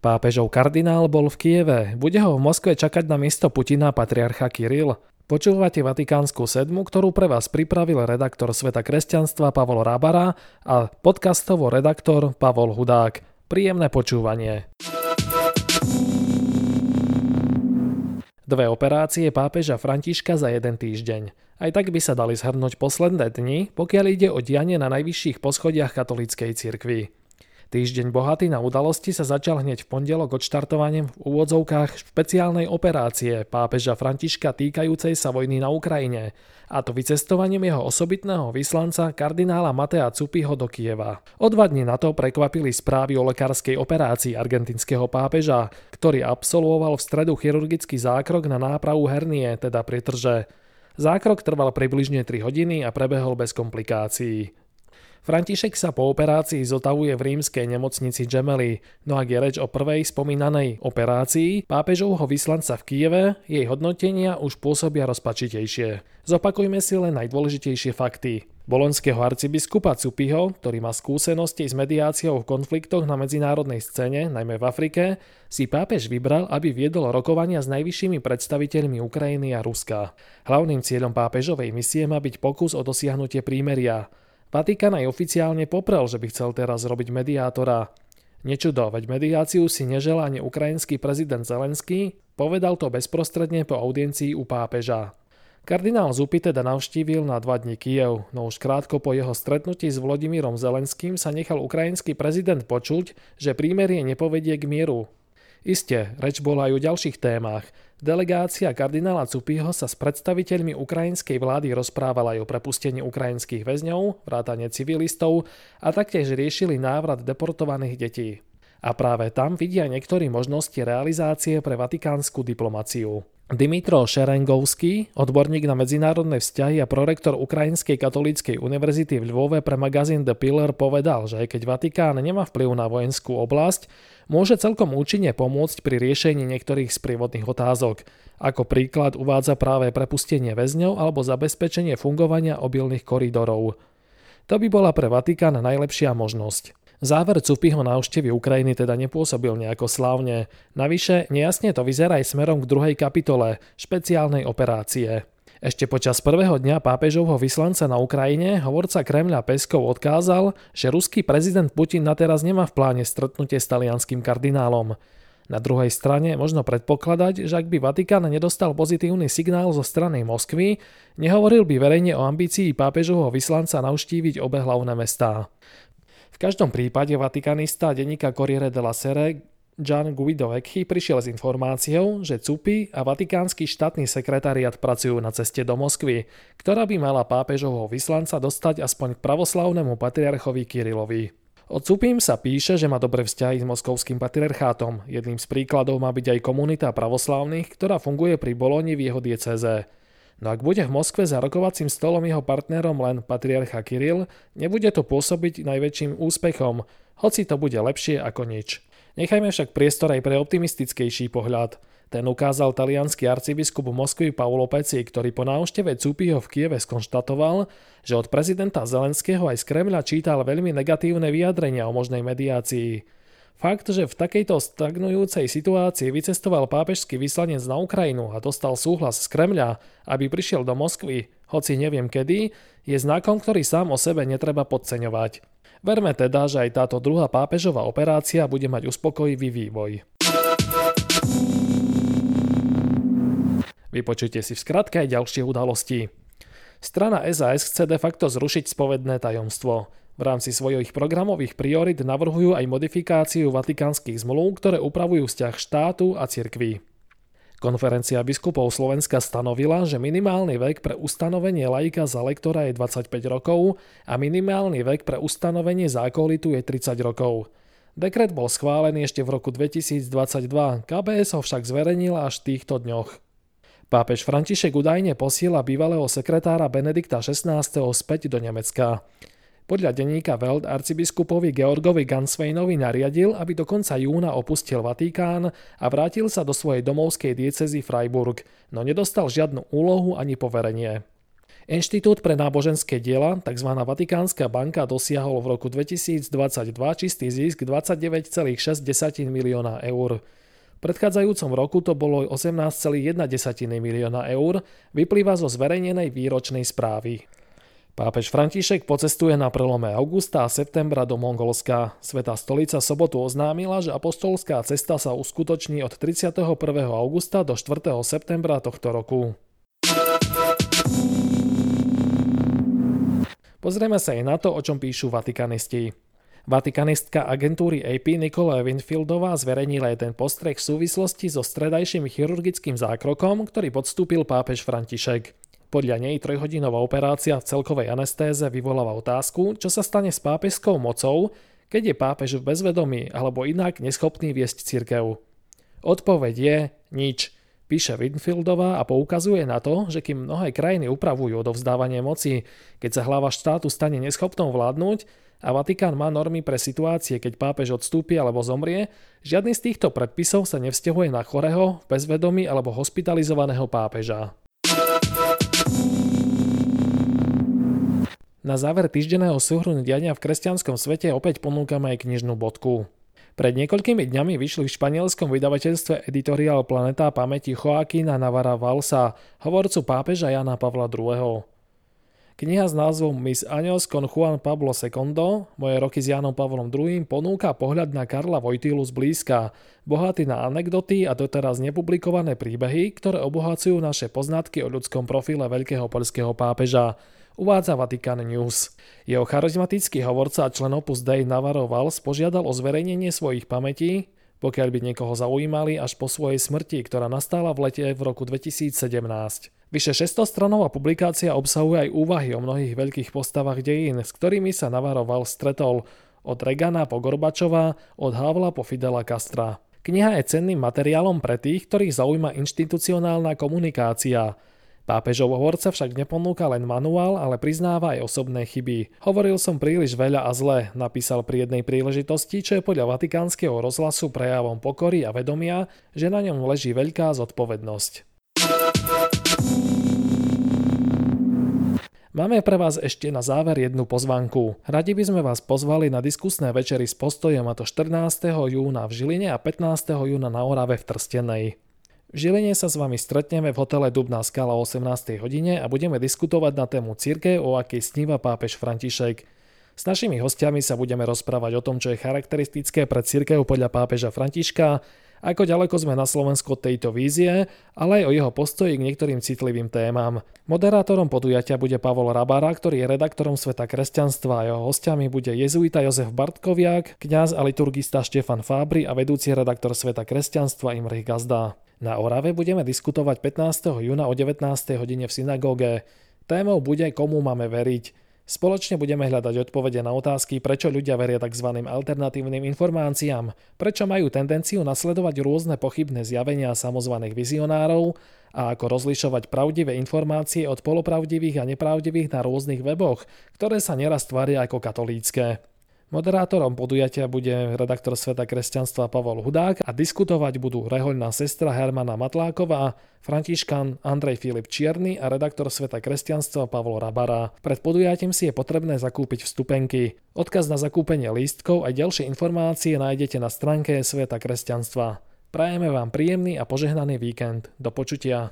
Pápežov kardinál bol v Kieve. Bude ho v Moskve čakať na miesto Putina patriarcha Kiril? Počúvate Vatikánsku sedmu, ktorú pre vás pripravil redaktor Sveta kresťanstva Pavol Rábara a podcastovo redaktor Pavol Hudák. Príjemné počúvanie. Dve operácie pápeža Františka za jeden týždeň. Aj tak by sa dali zhrnúť posledné dni, pokiaľ ide o dianie na najvyšších poschodiach katolíckej cirkvi. Týždeň bohatý na udalosti sa začal hneď v pondelok odštartovaním v úvodzovkách špeciálnej operácie pápeža Františka týkajúcej sa vojny na Ukrajine, a to vycestovaním jeho osobitného vyslanca kardinála Matea Cupiho do Kieva. O dva dní na to prekvapili správy o lekárskej operácii argentinského pápeža, ktorý absolvoval v stredu chirurgický zákrok na nápravu hernie, teda pritrže. Zákrok trval približne 3 hodiny a prebehol bez komplikácií. František sa po operácii zotavuje v rímskej nemocnici Gemelli, no ak je reč o prvej spomínanej operácii pápežovho vyslanca v Kieve, jej hodnotenia už pôsobia rozpačitejšie. Zopakujme si len najdôležitejšie fakty. Bolonského arcibiskupa Cupiho, ktorý má skúsenosti s mediáciou v konfliktoch na medzinárodnej scéne, najmä v Afrike, si pápež vybral, aby viedol rokovania s najvyššími predstaviteľmi Ukrajiny a Ruska. Hlavným cieľom pápežovej misie má byť pokus o dosiahnutie prímeria. Vatikán aj oficiálne poprel, že by chcel teraz robiť mediátora. Nečudo, veď mediáciu si neželá ani ukrajinský prezident Zelenský, povedal to bezprostredne po audiencii u pápeža. Kardinál Zupy teda navštívil na dva dní Kiev, no už krátko po jeho stretnutí s Vladimírom Zelenským sa nechal ukrajinský prezident počuť, že prímerie nepovedie k mieru. Isté, reč bola aj o ďalších témach. Delegácia kardinála Cupiho sa s predstaviteľmi ukrajinskej vlády rozprávala aj o prepustení ukrajinských väzňov, vrátane civilistov a taktiež riešili návrat deportovaných detí. A práve tam vidia niektorí možnosti realizácie pre vatikánsku diplomáciu. Dimitro Šerengovský, odborník na medzinárodné vzťahy a prorektor Ukrajinskej katolíckej univerzity v Lvove pre magazín The Pillar povedal, že aj keď Vatikán nemá vplyv na vojenskú oblasť, môže celkom účinne pomôcť pri riešení niektorých z prívodných otázok. Ako príklad uvádza práve prepustenie väzňov alebo zabezpečenie fungovania obilných koridorov. To by bola pre Vatikán najlepšia možnosť. Záver Cupiho návštevy Ukrajiny teda nepôsobil nejako slávne. Navyše, nejasne to vyzerá aj smerom k druhej kapitole, špeciálnej operácie. Ešte počas prvého dňa pápežovho vyslanca na Ukrajine hovorca Kremľa Peskov odkázal, že ruský prezident Putin na teraz nemá v pláne stretnutie s talianským kardinálom. Na druhej strane možno predpokladať, že ak by Vatikán nedostal pozitívny signál zo strany Moskvy, nehovoril by verejne o ambícii pápežovho vyslanca navštíviť obe hlavné mestá každom prípade vatikanista denníka Corriere della Sere Gian Guido Vecchi prišiel s informáciou, že CUPI a vatikánsky štátny sekretariat pracujú na ceste do Moskvy, ktorá by mala pápežovho vyslanca dostať aspoň k pravoslavnému patriarchovi Kirilovi. O CUPIM sa píše, že má dobré vzťahy s moskovským patriarchátom. Jedným z príkladov má byť aj komunita pravoslávnych, ktorá funguje pri Boloni v jeho dieceze. No ak bude v Moskve za rokovacím stolom jeho partnerom len patriarcha Kiril, nebude to pôsobiť najväčším úspechom, hoci to bude lepšie ako nič. Nechajme však priestor aj pre optimistickejší pohľad. Ten ukázal talianský arcibiskup Moskvy Paulo Peci, ktorý po návšteve Cúpiho v Kieve skonštatoval, že od prezidenta Zelenského aj z Kremľa čítal veľmi negatívne vyjadrenia o možnej mediácii. Fakt, že v takejto stagnujúcej situácii vycestoval pápežský vyslanec na Ukrajinu a dostal súhlas z Kremľa, aby prišiel do Moskvy, hoci neviem kedy, je znakom, ktorý sám o sebe netreba podceňovať. Verme teda, že aj táto druhá pápežová operácia bude mať uspokojivý vývoj. Vypočujte si v skratke aj ďalšie udalosti. Strana SAS chce de facto zrušiť spovedné tajomstvo. V rámci svojich programových priorit navrhujú aj modifikáciu vatikánskych zmluv, ktoré upravujú vzťah štátu a cirkví. Konferencia biskupov Slovenska stanovila, že minimálny vek pre ustanovenie laika za lektora je 25 rokov a minimálny vek pre ustanovenie zákolitu je 30 rokov. Dekret bol schválený ešte v roku 2022, KBS ho však zverejnila až v týchto dňoch. Pápež František údajne posiela bývalého sekretára Benedikta XVI. späť do Nemecka. Podľa denníka Welt arcibiskupovi Georgovi Gansweinovi nariadil, aby do konca júna opustil Vatikán a vrátil sa do svojej domovskej diecezy Freiburg, no nedostal žiadnu úlohu ani poverenie. Inštitút pre náboženské diela, tzv. Vatikánska banka, dosiahol v roku 2022 čistý zisk 29,6 milióna eur. V predchádzajúcom roku to bolo 18,1 milióna eur, vyplýva zo zverejnenej výročnej správy. Pápež František pocestuje na prelome augusta a septembra do Mongolska. Svetá stolica sobotu oznámila, že apostolská cesta sa uskutoční od 31. augusta do 4. septembra tohto roku. Pozrieme sa aj na to, o čom píšu vatikanisti. Vatikanistka agentúry AP Nikola Winfieldová zverejnila jeden postreh v súvislosti so stredajším chirurgickým zákrokom, ktorý podstúpil pápež František. Podľa nej trojhodinová operácia v celkovej anestéze vyvoláva otázku, čo sa stane s pápežskou mocou, keď je pápež v bezvedomí alebo inak neschopný viesť cirkev. Odpoveď je nič – Píše Winfieldová a poukazuje na to, že kým mnohé krajiny upravujú odovzdávanie moci, keď sa hlava štátu stane neschopnou vládnuť a Vatikán má normy pre situácie, keď pápež odstúpi alebo zomrie, žiadny z týchto predpisov sa nevzťahuje na chorého, bezvedomí alebo hospitalizovaného pápeža. Na záver týždenného súhrnu diania v kresťanskom svete opäť ponúkame aj knižnú bodku. Pred niekoľkými dňami vyšli v španielskom vydavateľstve Editorial Planeta pamäti Joaquina Navara Valsa, hovorcu pápeža Jana Pavla II. Kniha s názvom Miss Años con Juan Pablo II, moje roky s Janom Pavlom II, ponúka pohľad na Karla Vojtilu zblízka, bohatý na anekdoty a doteraz nepublikované príbehy, ktoré obohacujú naše poznatky o ľudskom profile veľkého poľského pápeža uvádza Vatican News. Jeho charizmatický hovorca a člen Opus Dei Navarro Valls požiadal o zverejnenie svojich pamätí, pokiaľ by niekoho zaujímali až po svojej smrti, ktorá nastala v lete v roku 2017. Vyše 600 stranová publikácia obsahuje aj úvahy o mnohých veľkých postavách dejín, s ktorými sa Navarro Valls stretol, od Regana po Gorbačova, od Havla po Fidela Castra. Kniha je cenným materiálom pre tých, ktorých zaujíma inštitucionálna komunikácia – Pápežov hovorca však neponúka len manuál, ale priznáva aj osobné chyby. Hovoril som príliš veľa a zle, napísal pri jednej príležitosti, čo je podľa vatikánskeho rozhlasu prejavom pokory a vedomia, že na ňom leží veľká zodpovednosť. Máme pre vás ešte na záver jednu pozvanku. Radi by sme vás pozvali na diskusné večery s postojom a to 14. júna v Žiline a 15. júna na Orave v Trstenej. Žiline sa s vami stretneme v hotele Dubná skala o 18. hodine a budeme diskutovať na tému cirke, o akej sníva pápež František. S našimi hostiami sa budeme rozprávať o tom, čo je charakteristické pre cirkev podľa pápeža Františka, ako ďaleko sme na Slovensku od tejto vízie, ale aj o jeho postoji k niektorým citlivým témam. Moderátorom podujatia bude Pavol Rabara, ktorý je redaktorom Sveta kresťanstva a jeho hostiami bude jezuita Jozef Bartkoviak, kňaz a liturgista Štefan Fábry a vedúci redaktor Sveta kresťanstva Imrich Gazda. Na Orave budeme diskutovať 15. júna o 19. hodine v synagóge. Témou bude, komu máme veriť. Spoločne budeme hľadať odpovede na otázky, prečo ľudia veria tzv. alternatívnym informáciám, prečo majú tendenciu nasledovať rôzne pochybné zjavenia samozvaných vizionárov a ako rozlišovať pravdivé informácie od polopravdivých a nepravdivých na rôznych weboch, ktoré sa neraz tvária ako katolícké. Moderátorom podujatia bude redaktor Sveta kresťanstva Pavol Hudák a diskutovať budú rehoľná sestra Hermana Matláková, Františkan Andrej Filip Čierny a redaktor Sveta kresťanstva Pavol Rabara. Pred podujatím si je potrebné zakúpiť vstupenky. Odkaz na zakúpenie lístkov a ďalšie informácie nájdete na stránke Sveta kresťanstva. Prajeme vám príjemný a požehnaný víkend. Do počutia.